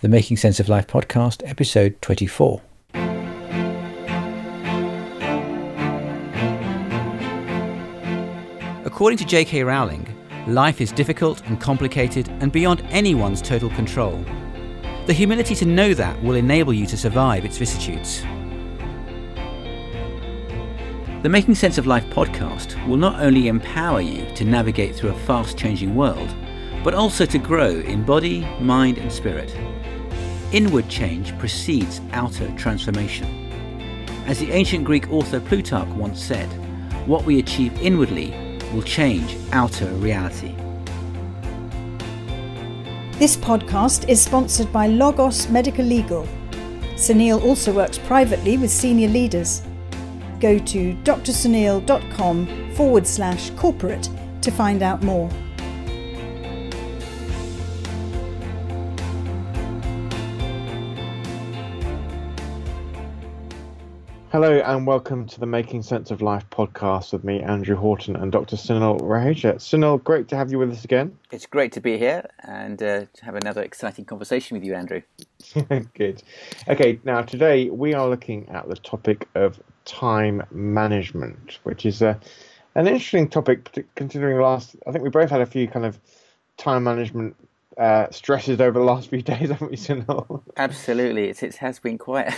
the Making Sense of Life podcast, episode 24. According to J.K. Rowling, life is difficult and complicated and beyond anyone's total control. The humility to know that will enable you to survive its vicissitudes. The Making Sense of Life podcast will not only empower you to navigate through a fast changing world, but also to grow in body, mind, and spirit. Inward change precedes outer transformation. As the ancient Greek author Plutarch once said, what we achieve inwardly will change outer reality. This podcast is sponsored by Logos Medical Legal. Sunil also works privately with senior leaders. Go to drsunil.com forward slash corporate to find out more. Hello and welcome to the Making Sense of Life podcast with me, Andrew Horton, and Dr. Sunil Raheja. Sunil, great to have you with us again. It's great to be here and uh, to have another exciting conversation with you, Andrew. Good. Okay, now today we are looking at the topic of time management, which is a, an interesting topic considering last, I think we both had a few kind of time management uh, stresses over the last few days, haven't we, Sunil? Absolutely. It's, it has been quite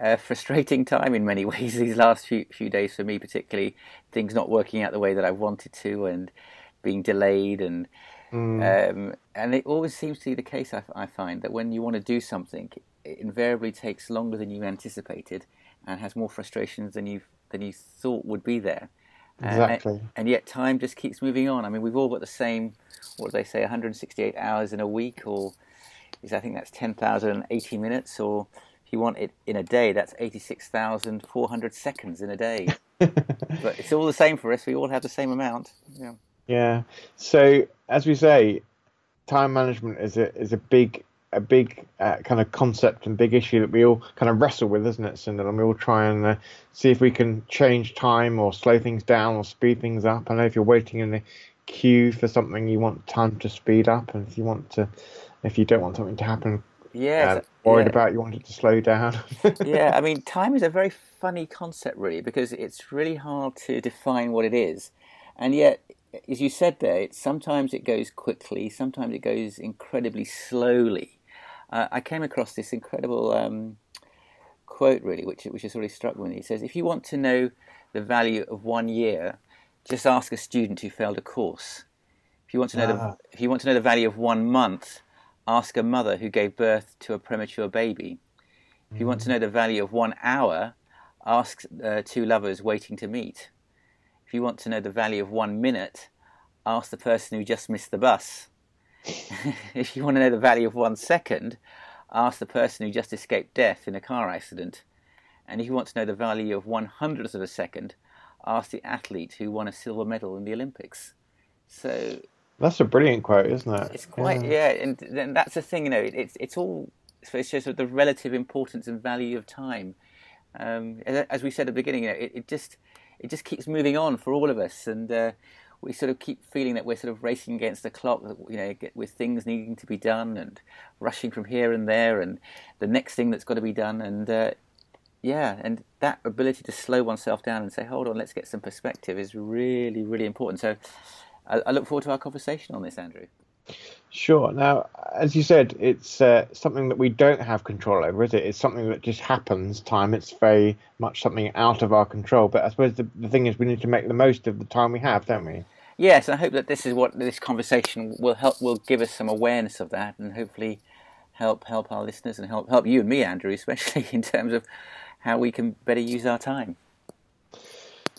a frustrating time in many ways these last few few days for me, particularly things not working out the way that I wanted to and being delayed and mm. um, and it always seems to be the case. I, I, find that when you want to do something, it invariably takes longer than you anticipated and has more frustrations than you than you thought would be there. Exactly. And, and, yet time just keeps moving on. I mean, we've all got the same, what do they say, 168 hours in a week, or is I think that's 10,080 minutes, or if you want it in a day, that's 86,400 seconds in a day. but it's all the same for us. We all have the same amount. Yeah. Yeah. So as we say, time management is a is a big a big uh, kind of concept and big issue that we all kind of wrestle with, isn't it, Cindy? And we all try and uh, see if we can change time or slow things down or speed things up. I know if you're waiting in the queue for something, you want time to speed up, and if you want to, if you don't want something to happen yeah, uh, worried yeah. about you wanted to slow down. yeah, I mean, time is a very funny concept, really, because it's really hard to define what it is, and yet, as you said there, it, sometimes it goes quickly, sometimes it goes incredibly slowly. Uh, I came across this incredible um, quote, really, which which has really struck me. He says, "If you want to know the value of one year, just ask a student who failed a course. If you want to know ah. the if you want to know the value of one month." Ask a mother who gave birth to a premature baby. If you want to know the value of one hour, ask uh, two lovers waiting to meet. If you want to know the value of one minute, ask the person who just missed the bus. if you want to know the value of one second, ask the person who just escaped death in a car accident. And if you want to know the value of one hundredth of a second, ask the athlete who won a silver medal in the Olympics. So that's a brilliant quote, isn't it? It's quite yeah, yeah and, and that's the thing, you know. It's it's all so it's just the relative importance and value of time. Um, as we said at the beginning, you know, it, it, just it just keeps moving on for all of us, and uh, we sort of keep feeling that we're sort of racing against the clock, you know, with things needing to be done and rushing from here and there, and the next thing that's got to be done, and uh, yeah, and that ability to slow oneself down and say, hold on, let's get some perspective is really, really important. So I, I look forward to our conversation on this, Andrew. Sure. Now, as you said, it's uh, something that we don't have control over, is it? It's something that just happens. Time. It's very much something out of our control. But I suppose the, the thing is, we need to make the most of the time we have, don't we? Yes, I hope that this is what this conversation will help. Will give us some awareness of that, and hopefully help help our listeners and help help you and me, Andrew, especially in terms of how we can better use our time.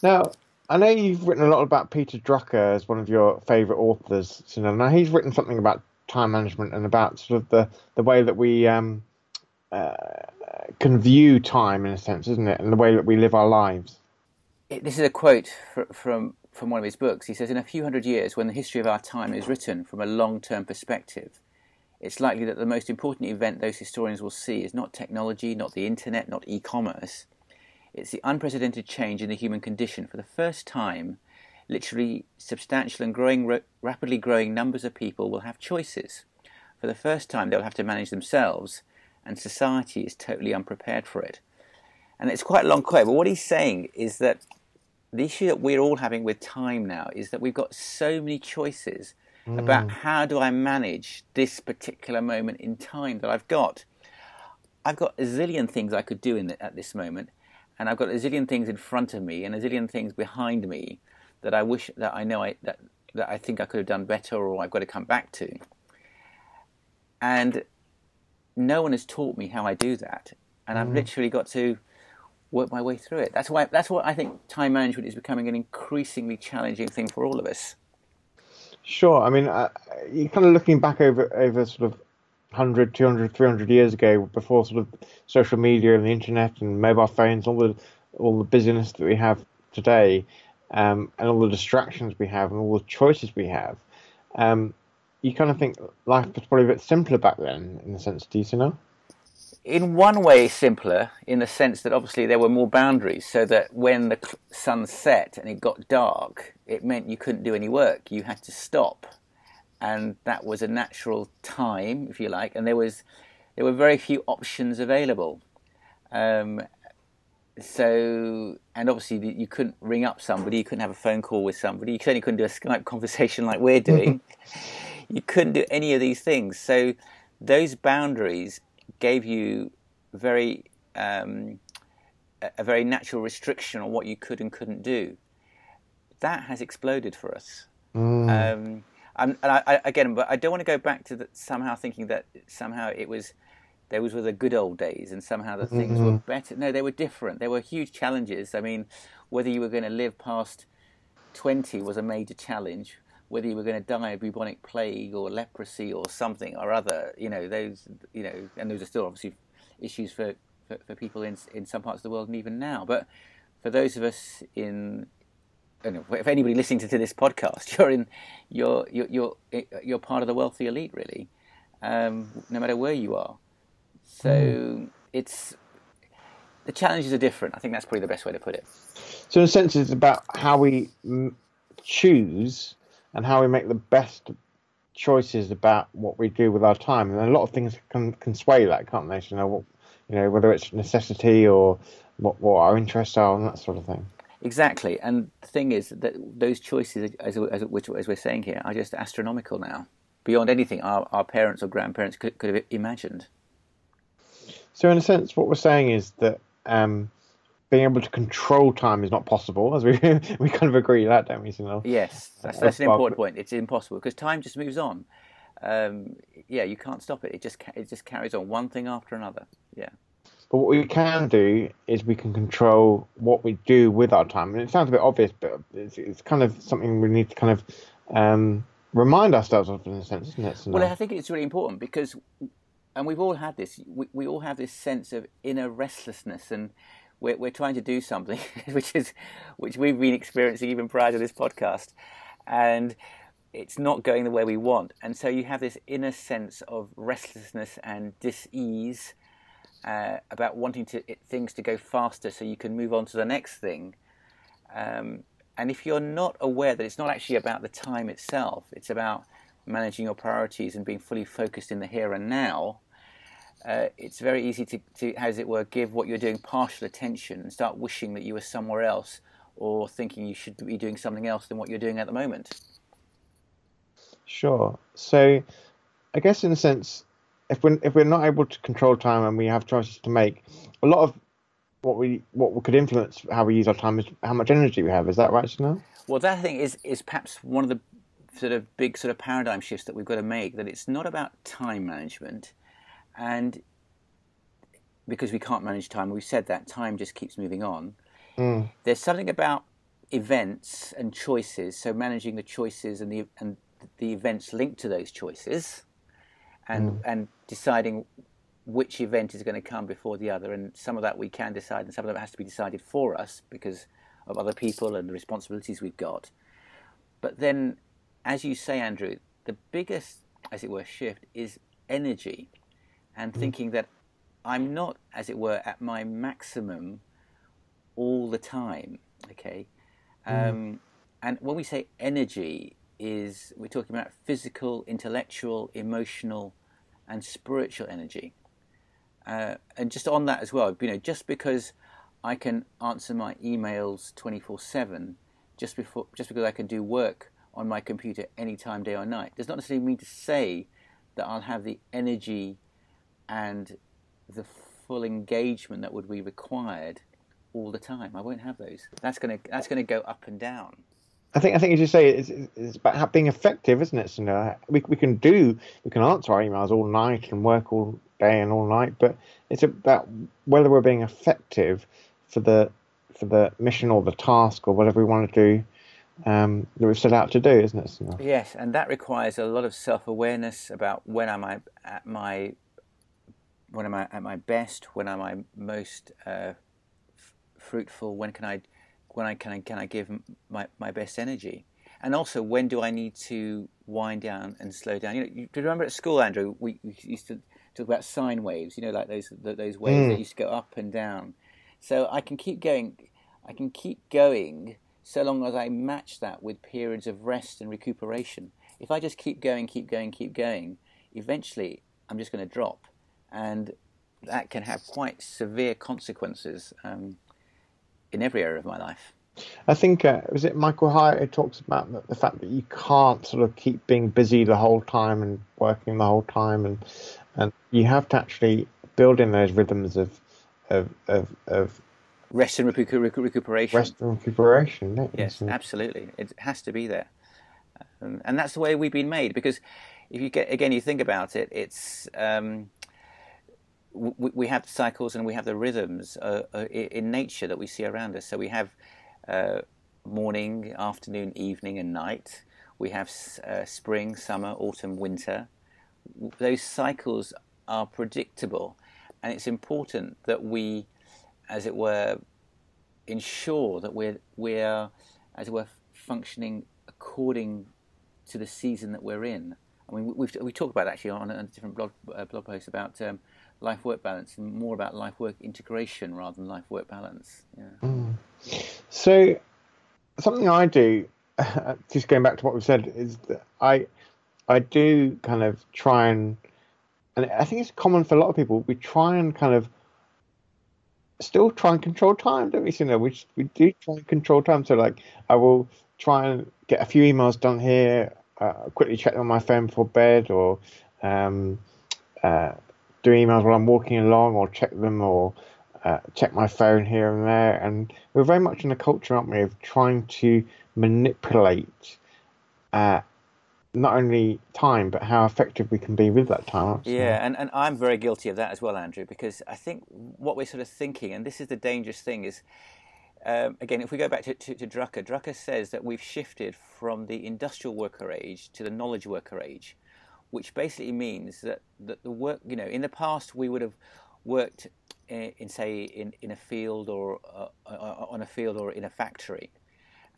Now, I know you've written a lot about Peter Drucker as one of your favourite authors. Now he's written something about time management and about sort of the, the way that we um, uh, can view time in a sense, isn't it? And the way that we live our lives. This is a quote from from one of his books. He says, "In a few hundred years, when the history of our time is written from a long-term perspective, it's likely that the most important event those historians will see is not technology, not the internet, not e-commerce." It's the unprecedented change in the human condition. For the first time, literally substantial and growing, rapidly growing numbers of people will have choices. for the first time, they'll have to manage themselves, and society is totally unprepared for it. And it's quite a long quote, but what he's saying is that the issue that we're all having with time now is that we've got so many choices mm. about how do I manage this particular moment in time that I've got. I've got a zillion things I could do in the, at this moment, and I've got a zillion things in front of me and a zillion things behind me that I wish that I know I, that that I think I could have done better or I've got to come back to. And no one has taught me how I do that, and mm. I've literally got to work my way through it. That's why that's what I think time management is becoming an increasingly challenging thing for all of us. Sure. I mean, uh, you're kind of looking back over over sort of 100, 200, 300 years ago, before sort of social media and the internet and mobile phones, all the all the busyness that we have today, um, and all the distractions we have, and all the choices we have. Um, you kind of think life was probably a bit simpler back then, in the sense, do you know? in one way simpler in the sense that obviously there were more boundaries so that when the sun set and it got dark it meant you couldn't do any work you had to stop and that was a natural time if you like and there was there were very few options available um, so and obviously you couldn't ring up somebody you couldn't have a phone call with somebody you certainly couldn't do a skype conversation like we're doing you couldn't do any of these things so those boundaries gave you very um, a very natural restriction on what you could and couldn't do. That has exploded for us. Mm. Um, and, and I, I, again, but I don't want to go back to the, somehow thinking that somehow it was those were the good old days and somehow the things mm-hmm. were better. No, they were different. There were huge challenges. I mean, whether you were going to live past 20 was a major challenge whether you were going to die of bubonic plague or leprosy or something or other, you know, those, you know, and those are still obviously issues for, for, for, people in in some parts of the world and even now. But for those of us in, if anybody listening to, this podcast, you're in, you're you're you're, you're part of the wealthy elite, really, um, no matter where you are. So mm. it's the challenges are different. I think that's probably the best way to put it. So in a sense, it's about how we choose and how we make the best choices about what we do with our time. And a lot of things can can sway that, can't they? You know, what, you know, whether it's necessity or what what our interests are and that sort of thing. Exactly, and the thing is that those choices, as, as, which, as we're saying here, are just astronomical now, beyond anything our, our parents or grandparents could, could have imagined. So, in a sense, what we're saying is that um, being able to control time is not possible, as we we kind of agree that, don't we, Sunil? Yes, that's, that's an important point. It's impossible because time just moves on. Um, yeah, you can't stop it. It just it just carries on one thing after another. Yeah. But what we can do is we can control what we do with our time. And it sounds a bit obvious, but it's, it's kind of something we need to kind of um, remind ourselves of in a sense, isn't it? Well, I think it's really important because, and we've all had this. We, we all have this sense of inner restlessness and we're, we're trying to do something, which is which we've been experiencing even prior to this podcast, and it's not going the way we want. And so you have this inner sense of restlessness and dis-ease uh, about wanting to it, things to go faster, so you can move on to the next thing. Um, and if you're not aware that it's not actually about the time itself, it's about managing your priorities and being fully focused in the here and now, uh, it's very easy to, to, as it were, give what you're doing partial attention and start wishing that you were somewhere else or thinking you should be doing something else than what you're doing at the moment. Sure. So, I guess in a sense, if we're if we're not able to control time and we have choices to make, a lot of what we what we could influence how we use our time is how much energy we have. Is that right, Sunil? Well, that thing is is perhaps one of the sort of big sort of paradigm shifts that we've got to make. That it's not about time management and because we can't manage time, we've said that time just keeps moving on. Mm. There's something about events and choices, so managing the choices and the and the events linked to those choices, and mm. and deciding which event is going to come before the other. And some of that we can decide, and some of that has to be decided for us because of other people and the responsibilities we've got. But then, as you say, Andrew, the biggest, as it were, shift is energy and mm. thinking that I'm not, as it were, at my maximum all the time. Okay, mm. um, and when we say energy, is we're talking about physical, intellectual, emotional, and spiritual energy. Uh, and just on that as well, you know, just because I can answer my emails 24 7, just, before, just because I can do work on my computer any time, day or night, does not necessarily mean to say that I'll have the energy and the full engagement that would be required all the time. I won't have those. That's gonna that's gonna go up and down. I think I think as you say, it's, it's about being effective, isn't it? Know, we we can do we can answer our emails all night and work all day and all night, but it's about whether we're being effective for the for the mission or the task or whatever we want to do um, that we've set out to do, isn't it? Yes, and that requires a lot of self awareness about when am I at my when am I at my best, when am I most uh, f- fruitful, when can I when I can I can I give my, my best energy, and also when do I need to wind down and slow down? You know, you, do you remember at school, Andrew? We, we, used to talk about sine waves. You know, like those those waves mm. that used to go up and down. So I can keep going. I can keep going so long as I match that with periods of rest and recuperation. If I just keep going, keep going, keep going, eventually I'm just going to drop, and that can have quite severe consequences. Um, in every area of my life. I think uh, was it Michael Hyatt who talks about the, the, fact that you can't sort of keep being busy the whole time and working the whole time, and and you have to actually build in those rhythms of of of, of rest and recuperation. Rest and recuperation. Yes, absolutely. It has to be there, um, and that's the way we've been made. Because if you get again, you think about it, it's um, we, we have the cycles and we have the rhythms uh, uh, in nature that we see around us. So we have uh, morning, afternoon, evening, and night. We have uh, spring, summer, autumn, winter. Those cycles are predictable, and it's important that we, as it were, ensure that we're we're as it were functioning according to the season that we're in. I mean, we've we talked about actually on a different blog uh, blog post about um, life work balance and more about life work integration rather than life work balance. Yeah. Mm. So, something I do, just going back to what we said, is that I I do kind of try and, and I think it's common for a lot of people. We try and kind of still try and control time, don't we? Know, we we do try and control time. So, like, I will try and get a few emails done here. Uh, quickly check on my phone before bed, or um, uh, do emails while I'm walking along or check them or uh, check my phone here and there. And we're very much in a culture, aren't we, of trying to manipulate uh, not only time, but how effective we can be with that time. Yeah, and, and I'm very guilty of that as well, Andrew, because I think what we're sort of thinking, and this is the dangerous thing, is um, again, if we go back to, to, to, Drucker, Drucker says that we've shifted from the industrial worker age to the knowledge worker age which basically means that, that the work, you know, in the past we would have worked in, in say, in, in a field or uh, uh, on a field or in a factory.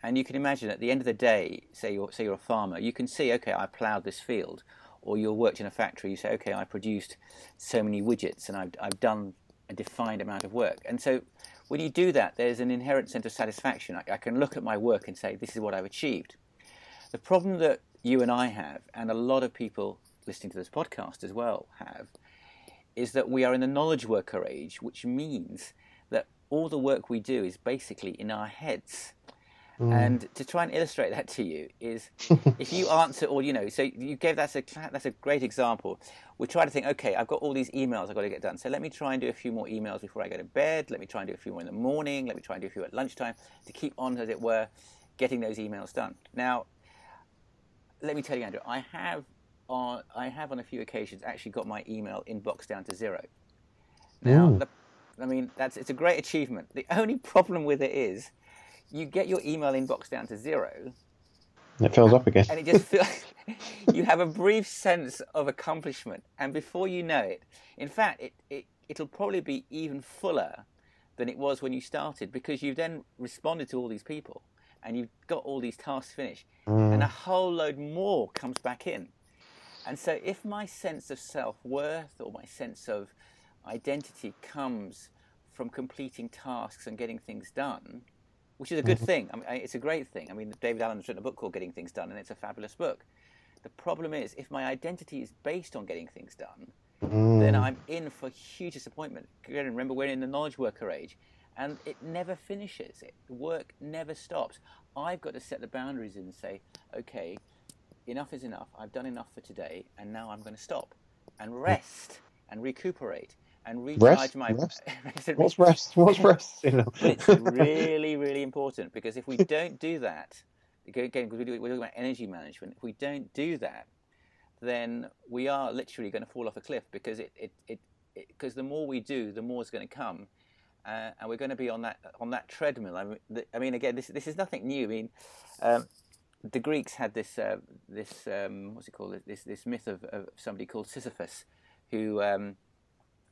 And you can imagine at the end of the day, say you're, say you're a farmer, you can see, okay, I ploughed this field. Or you worked in a factory, you say, okay, I produced so many widgets and I've, I've done a defined amount of work. And so when you do that, there's an inherent sense of satisfaction. I, I can look at my work and say, this is what I've achieved. The problem that you and I have, and a lot of people listening to this podcast as well have, is that we are in the knowledge worker age, which means that all the work we do is basically in our heads. Mm. And to try and illustrate that to you is if you answer all, you know, so you gave that's a that's a great example. We try to think, okay, I've got all these emails I've got to get done. So let me try and do a few more emails before I go to bed. Let me try and do a few more in the morning. Let me try and do a few at lunchtime to keep on, as it were, getting those emails done. Now, let me tell you, Andrew, I have on I have on a few occasions actually got my email inbox down to zero. Now, the, I mean that's it's a great achievement. The only problem with it is you get your email inbox down to zero. It fills up again. And it just feels you have a brief sense of accomplishment, and before you know it, in fact, it, it it'll probably be even fuller than it was when you started because you've then responded to all these people and you've got all these tasks finished, mm. and a whole load more comes back in. And so, if my sense of self worth or my sense of identity comes from completing tasks and getting things done, which is a good mm-hmm. thing, I mean, it's a great thing. I mean, David Allen's written a book called Getting Things Done, and it's a fabulous book. The problem is, if my identity is based on getting things done, then I'm in for huge disappointment. Remember, we're in the knowledge worker age, and it never finishes. It, the work never stops. I've got to set the boundaries and say, okay, enough is enough. I've done enough for today, and now I'm going to stop and rest and recuperate and recharge Rest? my. Rest? What's rest? What's rest? You know? It's really, really important because if we don't do that, again, because we're talking about energy management, if we don't do that, then we are literally going to fall off a cliff because it, it, it, because the more we do, the more is going to come, uh, and we're going to be on that on that treadmill. I mean, I mean again, this this is nothing new. I mean, um, the Greeks had this uh, this um, what's it called? This this myth of, of somebody called Sisyphus, who um,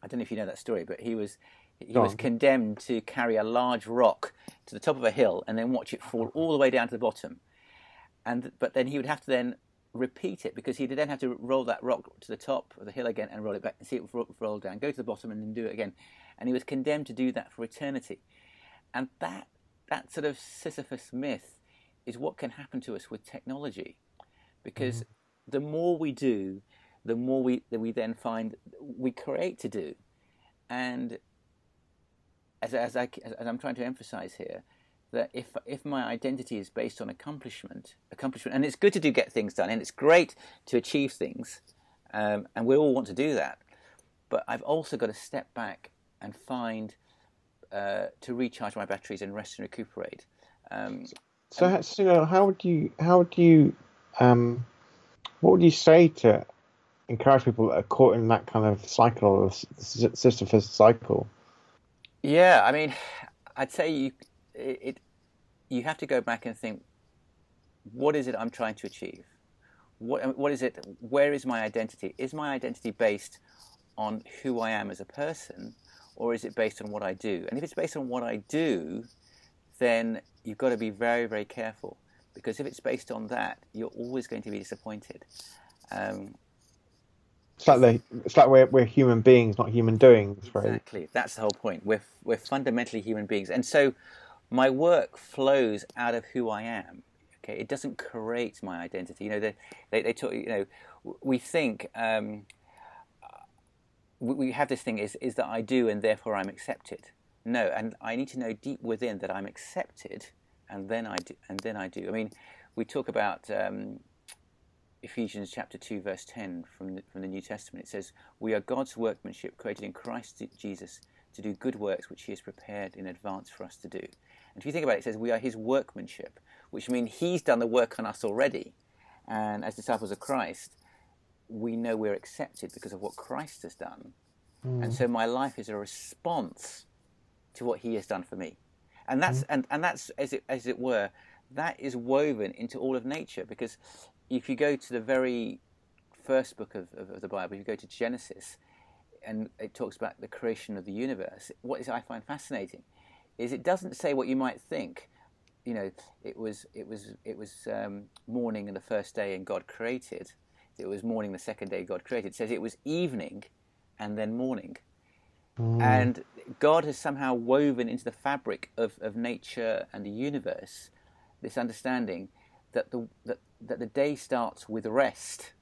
I don't know if you know that story, but he was he Go was on. condemned to carry a large rock to the top of a hill and then watch it fall all the way down to the bottom. And but then he would have to then repeat it because he'd then have to roll that rock to the top of the hill again and roll it back and see it roll down, go to the bottom and then do it again. And he was condemned to do that for eternity. And that that sort of Sisyphus myth is what can happen to us with technology, because the more we do, the more we that we then find we create to do, and as as I as I'm trying to emphasize here, that if if my identity is based on accomplishment, accomplishment, and it's good to do get things done, and it's great to achieve things, um, and we all want to do that, but I've also got to step back and find uh, to recharge my batteries and rest and recuperate. Um, So, how- so, how would you, how would you, um, what would you say to encourage people that are caught in that kind of cycle, of S- Sisyphus cycle? Yeah, I mean, I'd say you it you have to go back and think, what is it I'm trying to achieve? What what is it? Where is my identity? Is my identity based on who I am as a person, or is it based on what I do? And if it's based on what I do, then you've got to be very very careful because if it's based on that, you're always going to be disappointed. Um, It's like they, it's like we're, we're human beings, not human doings, right? Exactly. That's the whole point. We're we're fundamentally human beings, and so my work flows out of who I am. Okay, it doesn't create my identity. You know, they they, they talk. You know, we think um, we, we have this thing is is that I do, and therefore I'm accepted. No, and I need to know deep within that I'm accepted, and then I do, and then I do. I mean, we talk about. Um, Ephesians chapter 2 verse 10 from the, from the New Testament it says we are God's workmanship created in Christ Jesus to do good works which he has prepared in advance for us to do. And if you think about it it says we are his workmanship which means he's done the work on us already and as disciples of Christ we know we're accepted because of what Christ has done. And so my life is a response to what he has done for me. And that's and, and that's as it as it were that is woven into all of nature because if you go to the very first book of, of, of the Bible, if you go to Genesis, and it talks about the creation of the universe. What is I find fascinating is it doesn't say what you might think. You know, it was it was it was um, morning and the first day, and God created. It was morning the second day God created. It says it was evening, and then morning. Mm. And God has somehow woven into the fabric of, of nature and the universe this understanding that the that, that the day starts with rest.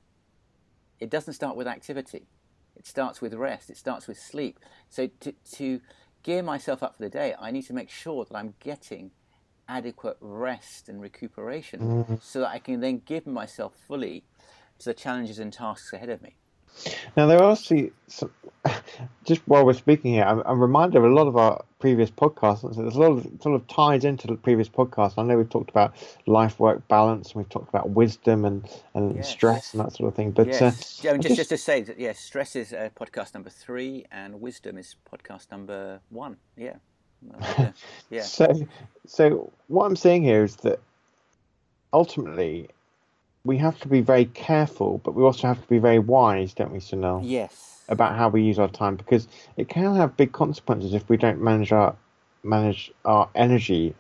It doesn't start with activity. It starts with rest. It starts with sleep. So to, to gear myself up for the day, I need to make sure that I'm getting adequate rest and recuperation mm. so that I can then give myself fully to the challenges and tasks ahead of me. Now, there are actually some, just while we're speaking here, I'm, I'm reminded of a lot of our previous podcasts. So there's a lot of sort of ties into the previous podcasts. I know we've talked about life work balance, and we've talked about wisdom and, and Yes. stress and that sort of thing. But Yes. uh, Yeah, I mean, just, just- to say that, yes, stress is uh, podcast number three, and wisdom is podcast number one. Yeah. Yeah. yeah. So, so what I'm saying here is that ultimately we have to be very careful, but we also have to be very wise, don't we, Sunil, Yes. about how we use our time because it can have big consequences if we don't manage our manage our energy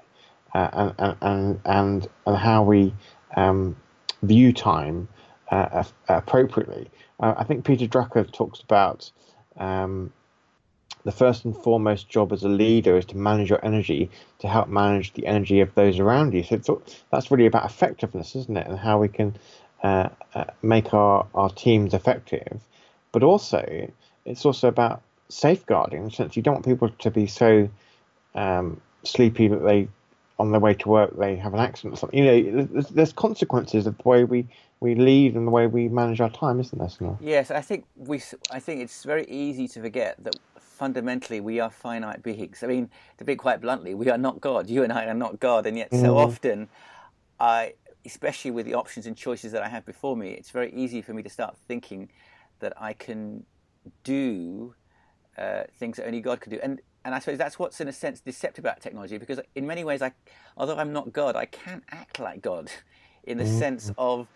uh, and, and and and and how we um, view time uh, appropriately. Uh, I think Peter Drucker talks about. Um, the first and foremost job as a leader is to manage your energy to help manage the energy of those around you. So that's really about effectiveness, isn't it? And how we can uh, uh, make our, our teams effective but also it's also about safeguarding sense you don't want people to be so um, sleepy that they on their way to work they have an accident or something. You know, there's, there's consequences of the way we, we lead and the way we manage our time, isn't there? Sunil? Yes, I think we. I think it's very easy to forget that fundamentally we are finite beings. I mean, to be quite bluntly, we are not God. You and I are not God, and yet so mm. often, I, especially with the options and choices that I have before me, it's very easy for me to start thinking that I can do uh, things that only God can do. And and I suppose that's what's in a sense deceptive about technology because in many ways, I, although I'm not God, I can act like God, in the mm-hmm. sense of.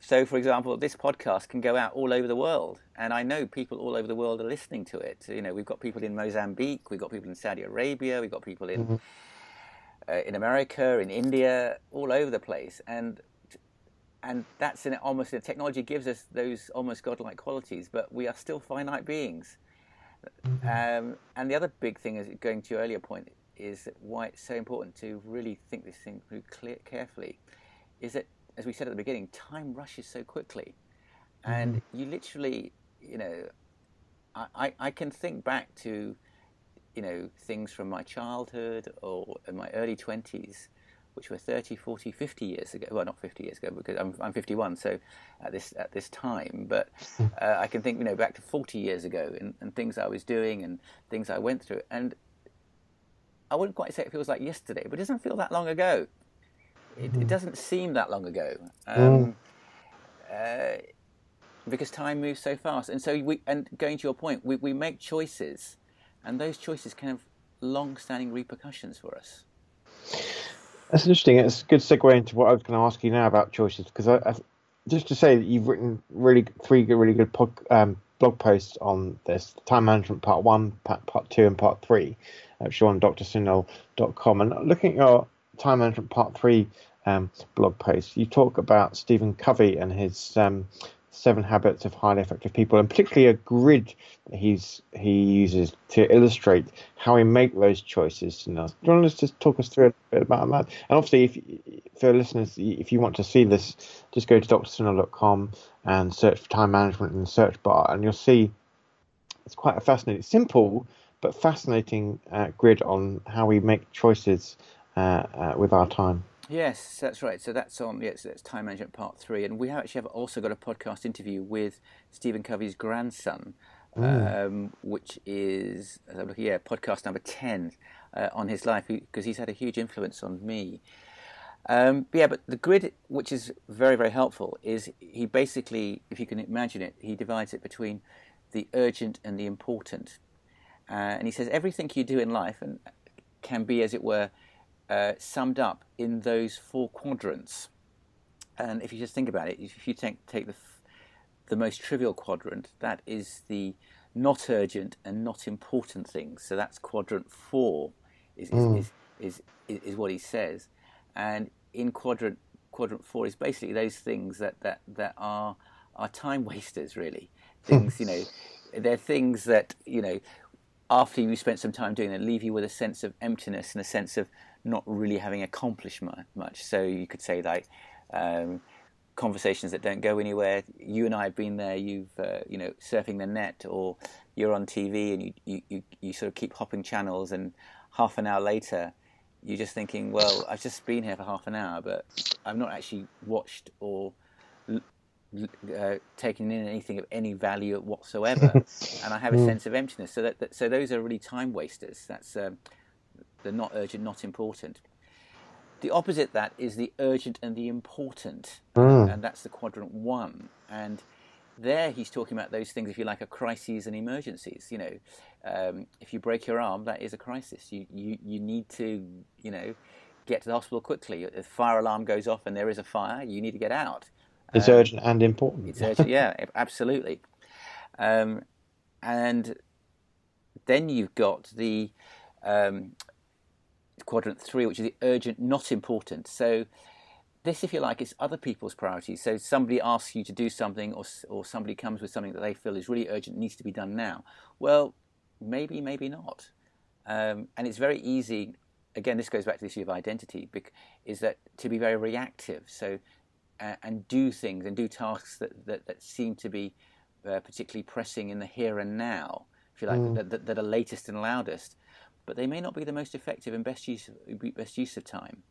So, for example, this podcast can go out all over the world, and I know people all over the world are listening to it. You know, we've got people in Mozambique, we've got people in Saudi Arabia, we've got people in mm-hmm. uh, in America, in India, all over the place, and and that's in almost the technology gives us those almost godlike qualities, but we are still finite beings. Mm-hmm. Um, and the other big thing is going to your earlier point is why it's so important to really think this thing through clear, carefully. Is that as we said at the beginning, time rushes so quickly, and mm-hmm. you literally, you know, I, I can think back to, you know, things from my childhood or in my early twenties which were 30, 40, 50 years ago. Well, not 50 years ago because I'm, I'm 51, so at this at this time. But uh, I can think, you know, back to 40 years ago and, and things I was doing and things I went through. And I wouldn't quite say it feels like yesterday, but it doesn't feel that long ago. It, it hmm. doesn't seem that long ago. Um, uh, because time moves so fast. And so we, and going to your point, we, we make choices and those choices can have long-standing repercussions for us. That's interesting. It's a good segue into what I was going to ask you now about choices because I, I, just to say that you've written really three really good pod, um, blog posts on this time management part one, part, part two, and part three, which are on drsunil.com. And looking at your time management part three um, blog post, you talk about Stephen Covey and his um, Seven Habits of Highly Effective People, and particularly a grid he's he uses to illustrate how we make those choices. You know, do you want to just talk us through a bit about that? And obviously, if for listeners, if you want to see this, just go to drsunil.com and search for time management in the search bar, and you'll see it's quite a fascinating, simple but fascinating uh, grid on how we make choices uh, uh, with our time. Yes, that's right. So that's on. Yes, that's time management part three, and we actually have also got a podcast interview with Stephen Covey's grandson, mm. um, which is as I'm looking, yeah, podcast number ten uh, on his life because he's had a huge influence on me. Um, yeah, but the grid, which is very very helpful, is he basically, if you can imagine it, he divides it between the urgent and the important, uh, and he says everything you do in life and can be, as it were uh, summed up in those four quadrants. And if you just think about it, if you take, take the, the most trivial quadrant, that is the not urgent and not important things. So that's quadrant four, is, mm. is, is, is, is, what he says. And in quadrant quadrant four is basically those things that, that, that are are time wasters really. Things, you know, they're things that, you know, after you spent some time doing them, leave you with a sense of emptiness and a sense of not really having accomplished much. So you could say like um, conversations that don't go anywhere. You and I have been there. You've uh, you know surfing the net, or you're on TV and you, you, you, you sort of keep hopping channels, and half an hour later, you're just thinking, well, I've just been here for half an hour, but I've not actually watched or uh, taken in anything of any value whatsoever, and I have a hmm. sense of emptiness. So that, that, so those are really time wasters. That's um, the not urgent, not important. The opposite that is the urgent and the important, mm. and that's the quadrant one. And there he's talking about those things, if you like, are crises and emergencies. You know, um, if you break your arm, that is a crisis. You, you, you need to, you know, get to the hospital quickly. If fire alarm goes off and there is a fire, you need to get out. It's um, urgent and important. It's urgent, yeah, absolutely. Um, and then you've got the um, quadrant three, which is the urgent, not important. So this, if you like, is other people's priorities. So somebody asks you to do something, or or somebody comes with something that they feel is really urgent, needs to be done now. Well, maybe, maybe not. Um, and it's very easy. Again, this goes back to the issue of identity. Is that to be very reactive? So uh, and do things and do tasks that, that, that seem to be uh, particularly pressing in the here and now, if you like, mm. that, that, that, are latest and loudest, but they may not be the most effective and best use best use of time.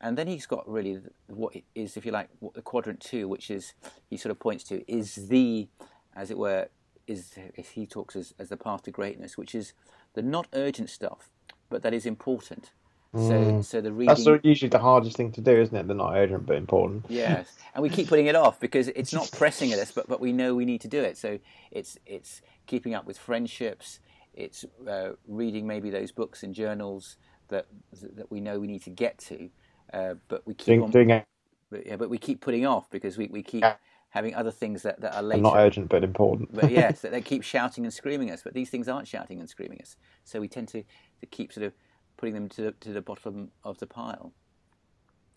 And then he's got really what is, if you like, what the quadrant two, which is he sort of points to, is the, as it were, is he talks as, as the path to greatness, which is the not urgent stuff, but that is important. Mm. So, so the reading. That's usually the hardest thing to do, isn't it? The not urgent but important. Yes, and we keep putting it off because it's not pressing at us, but but we know we need to do it. So it's it's keeping up with friendships. It's uh, reading maybe those books and journals that that we know we need to get to, uh, but we keep doing, on, doing it. But, yeah, but we keep putting off because we, we keep yeah. having other things that, that are later. Not urgent but important. but yes, that they keep shouting and screaming us. But these things aren't shouting and screaming us. So we tend to, to keep sort of putting them to to the bottom of the pile.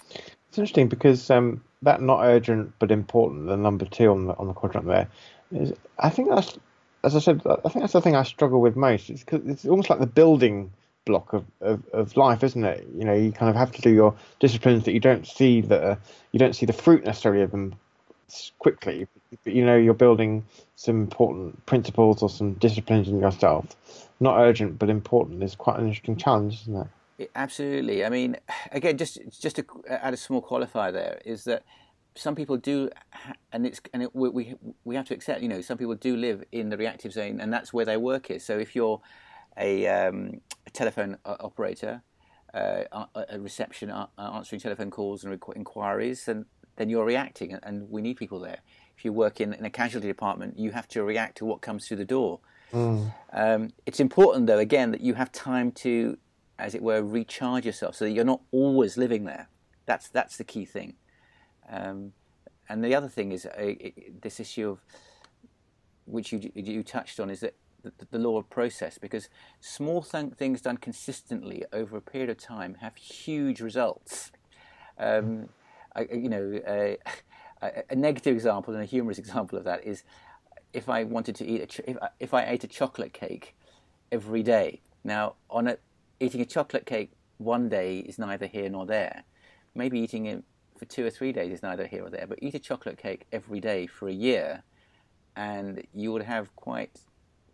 It's interesting because um, that not urgent but important, the number two on the on the quadrant there, is I think that's as I said, I think that's the thing I struggle with most. It's because it's almost like the building block of, of, of life, isn't it? You know, you kind of have to do your disciplines that you don't see the you don't see the fruit necessarily of them quickly, you know you're building some important principles or some disciplines in yourself. Not urgent but important is quite an interesting challenge, isn't it? Absolutely. I mean, again, just just to add a small qualifier there is that some people do, and it's and it, we we have to accept. You know, some people do live in the reactive zone, and that's where their work is. So if you're a, um, a telephone operator, uh, a reception answering telephone calls and inquiries, and then you're reacting, and we need people there. If you work in, in a casualty department, you have to react to what comes through the door. Mm. Um, it's important, though, again, that you have time to, as it were, recharge yourself, so that you're not always living there. That's that's the key thing. Um, and the other thing is uh, this issue of which you you touched on is that the, the law of process because small th- things done consistently over a period of time have huge results. Um, You know, a, a, negative example and a humorous example of that is if I wanted to eat a ch- if, I, if I ate a chocolate cake every day. Now, on a, eating a chocolate cake one day is neither here nor there. Maybe eating it for two or three days is neither here or there. But eat a chocolate cake every day for a year, and you would have quite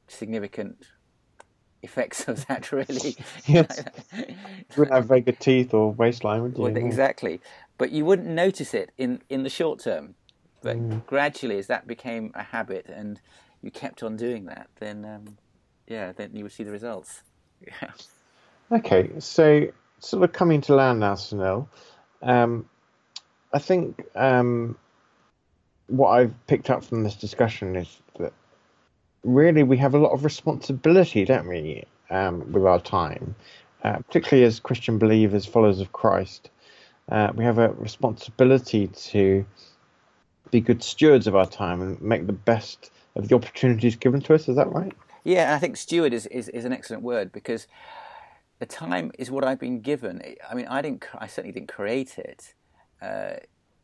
significant effects of that, really. yes. you wouldn't have very good teeth or waistline, would you? Well, exactly but you wouldn't notice it in, in the short term. But mm. gradually, as that became a habit and you kept on doing that, then um, yeah, then you would see the results. Yeah. Okay, so sort of coming to land now, Sunil. Um, I think um, what I've picked up from this discussion is that really we have a lot of responsibility, don't we, um, with our time, uh, particularly as Christian believers, followers of Christ uh, we have a responsibility to be good stewards of our time and make the best of the opportunities given to us. Is that right? Yeah, I think steward is, is, is an excellent word because the time is what I've been given. I mean, I didn't, I certainly didn't create it. Uh,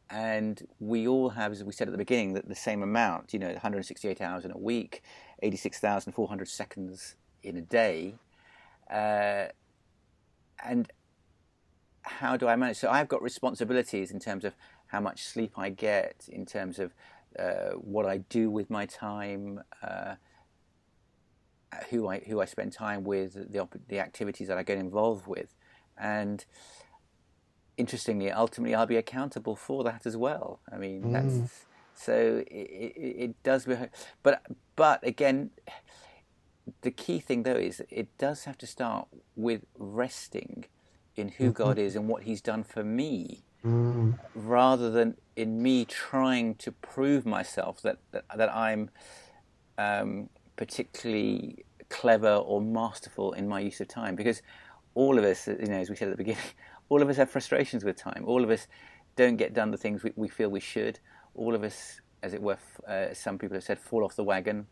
and we all have, as we said at the beginning, that the same amount, you know, 168 hours in a week, 86,400 seconds in a day. Uh, and how do I manage? So I've got responsibilities in terms of how much sleep I get, in terms of uh, what I do with my time, uh, who I who I spend time with, the the activities that I get involved with, and interestingly, ultimately, I'll be accountable for that as well. I mean, mm. that's so it, it, it does. But but again. The key thing, though, is it does have to start with resting in who mm-hmm. God is and what He's done for me, mm. rather than in me trying to prove myself that that, that I'm um, particularly clever or masterful in my use of time. Because all of us, you know, as we said at the beginning, all of us have frustrations with time. All of us don't get done the things we, we feel we should. All of us, as it were, uh, some people have said, fall off the wagon,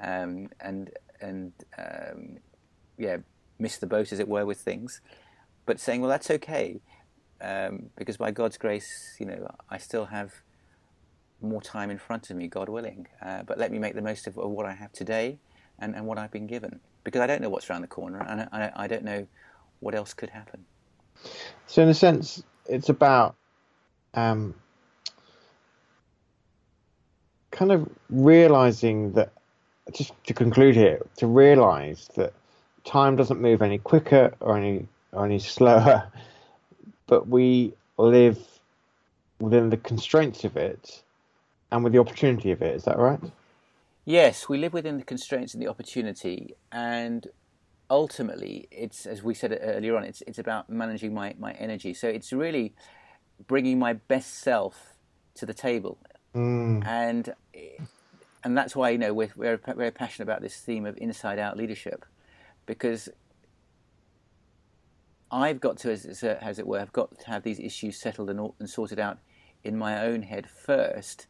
um, and and um, yeah, miss the boat, as it were, with things but saying, well, that's okay, um, because by God's grace, you know, I still have more time in front of me, God willing. Uh, but let me make the most of, what I have today and, and what I've been given, because I don't know what's around the corner, and I, I don't know what else could happen. So, in a sense, it's about um, kind of realizing that, just to conclude here, to realize that time doesn't move any quicker or any or any slower, but we live within the constraints of it and with the opportunity of it. Is that right? Yes, we live within the constraints and the opportunity, and ultimately, it's as we said earlier on. It's it's about managing my my energy. So it's really bringing my best self to the table, mm. and and that's why you know we're, we're very passionate about this theme of inside out leadership, because I've got to, as, as it were, I've got to have these issues settled and, and sorted out in my own head first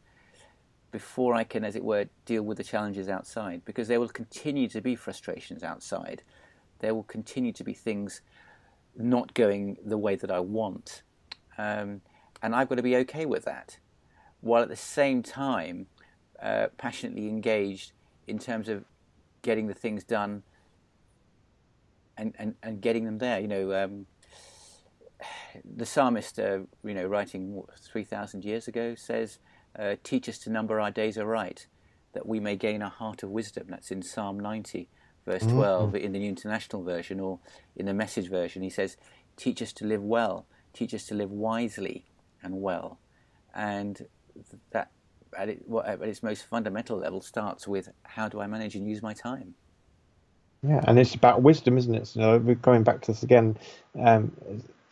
before I can, as it were, deal with the challenges outside. Because there will continue to be frustrations outside. There will continue to be things not going the way that I want. Um, and I've got to be okay with that. While at the same time, uh, passionately engaged in terms of getting the things done and, and, and getting them there. You know, um, the psalmist, uh, you know, writing 3,000 years ago says, uh, Teach us to number our days aright, that we may gain a heart of wisdom. That's in Psalm 90, verse mm-hmm. 12, mm-hmm. in the New International Version, or in the Message Version. He says, Teach us to live well, teach us to live wisely and well. And that, at, it, at its most fundamental level, starts with how do I manage and use my time? Yeah, and it's about wisdom, isn't it? So we're going back to this again. Um,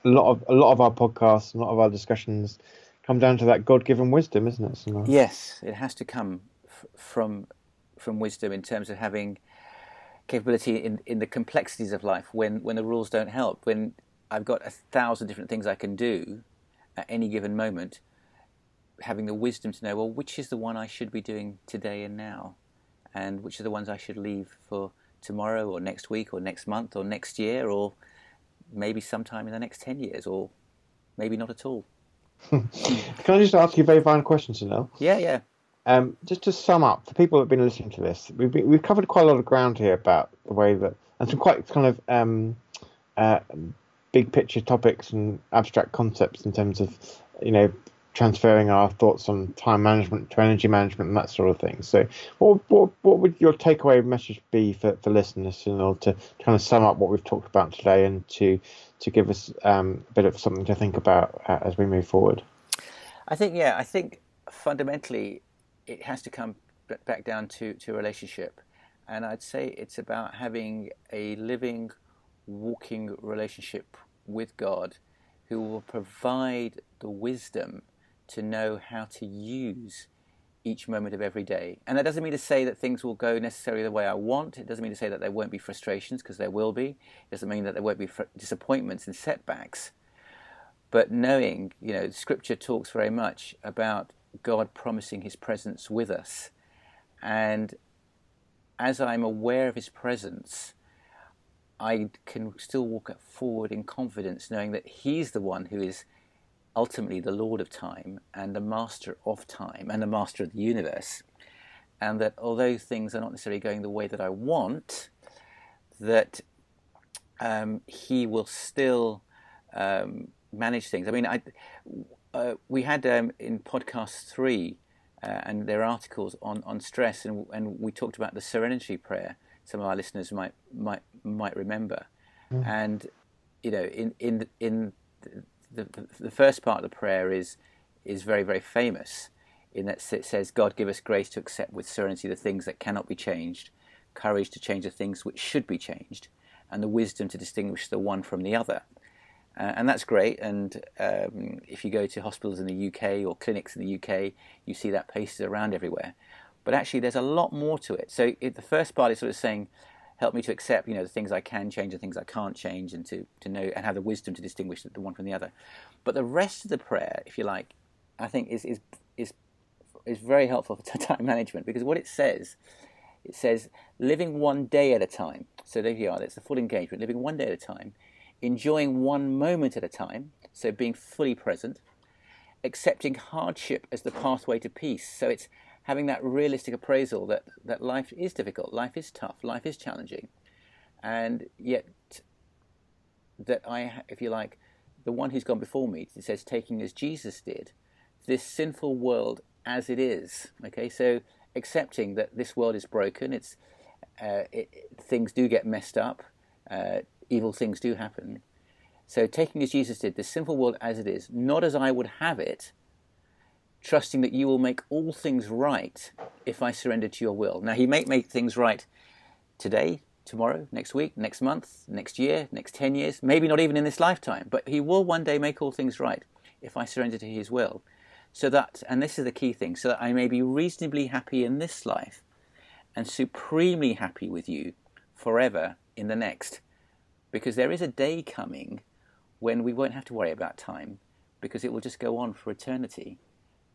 a lot of a lot of our podcasts, a lot of our discussions come down to that God-given wisdom, isn't it? So, yes, it has to come f- from from wisdom in terms of having capability in, in the complexities of life when, when the rules don't help. When I've got a thousand different things I can do at any given moment, having the wisdom to know, well, which is the one I should be doing today and now, and which are the ones I should leave for tomorrow or next week or next month or next year or maybe sometime in the next 10 years or maybe not at all. Can I just ask you a very final question, Sunil? Yeah, yeah. Um, just to sum up, for people that have been listening to this, we've, been, we've covered quite a lot of ground here about the way that, and some quite kind of um, uh, big picture topics and abstract concepts in terms of, you know, transferring our thoughts on time management to energy management and that sort of thing. So, what what, what would your takeaway message be for, for listeners in order to kind of sum up what we've talked about today and to to give us um, a bit of something to think about uh, as we move forward? I think yeah, I think fundamentally it has to come back down to to relationship, and I'd say it's about having a living, walking relationship with God, who will provide the wisdom to know how to use each moment of every day. And that doesn't mean to say that things will go necessarily the way I want. It doesn't mean to say that there won't be frustrations, because there will be. It doesn't mean that there won't be fr- disappointments and setbacks. But knowing, you know, Scripture talks very much about God promising His presence with us. And as I'm aware of His presence, I can still walk forward in confidence, knowing that He's the one who is ultimately the Lord of time and the master of time and the master of the universe. And that although things are not necessarily going the way that I want, that um, he will still um, manage things. I mean, I, uh, we had um, in podcast three uh, and their articles on, on stress, and, and we talked about the serenity prayer. Some of our listeners might might might remember, mm. and you know, in in in the, the, first part of the prayer is is very very famous in that it says God give us grace to accept with serenity the things that cannot be changed, courage to change the things which should be changed, and the wisdom to distinguish the one from the other. Uh, and that's great. And um, if you go to hospitals in the UK or clinics in the UK, you see that pasted around everywhere. But actually, there's a lot more to it. So the first part is sort of saying, help me to accept, you know, the things I can change and things I can't change, and to, to know and have the wisdom to distinguish the one from the other. But the rest of the prayer, if you like, I think is is is is very helpful for time management because what it says, it says living one day at a time. So there you are. That's the full engagement. Living one day at a time, enjoying one moment at a time. So being fully present, accepting hardship as the pathway to peace. So it's having that realistic appraisal that, that life is difficult, life is tough, life is challenging, and yet that I, if you like, the one who's gone before me, it says, taking as Jesus did, this sinful world as it is. Okay, so accepting that this world is broken, it's uh, it, things do get messed up, uh, evil things do happen. So taking as Jesus did, this sinful world as it is, not as I would have it, trusting that you will make all things right if I surrender to your will. Now, He may make things right today, tomorrow, next week, next month, next year, next 10 years, maybe not even in this lifetime, but He will one day make all things right if I surrender to His will. So that, and this is the key thing, so that I may be reasonably happy in this life and supremely happy with you forever in the next. Because there is a day coming when we won't have to worry about time because it will just go on for eternity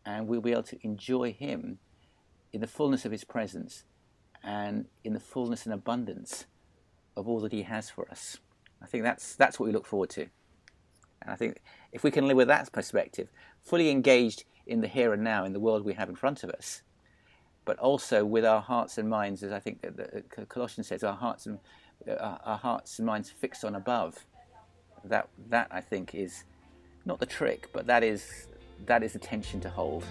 and we'll be able to enjoy Him in the fullness of His presence and in the fullness and abundance of all that He has for us. I think that's, that's what we look forward to. And I think if we can live with that perspective, fully engaged in the here and now, in the world we have in front of us, but also with our hearts and minds, as I think the Colossians says, our hearts and uh, our hearts and minds fixed on above. That that I think is not the trick, but that is that is the tension to hold.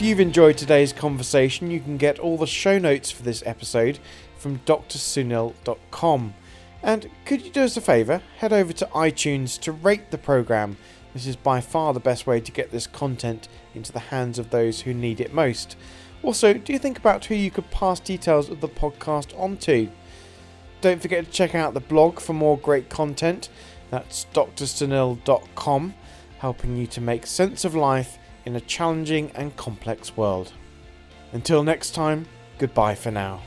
If you've enjoyed today's conversation, you can get all the show notes for this episode from drsunil.com. And could you do us a favour? Head over to iTunes to rate the programme. This is by far the best way to get this content into the hands of those who need it most. Also, do you think about who you could pass details of the podcast on to? Don't forget to check out the blog for more great content. That's drsunil.com, helping you to make sense of life in a challenging and complex world. Until next time, goodbye for now.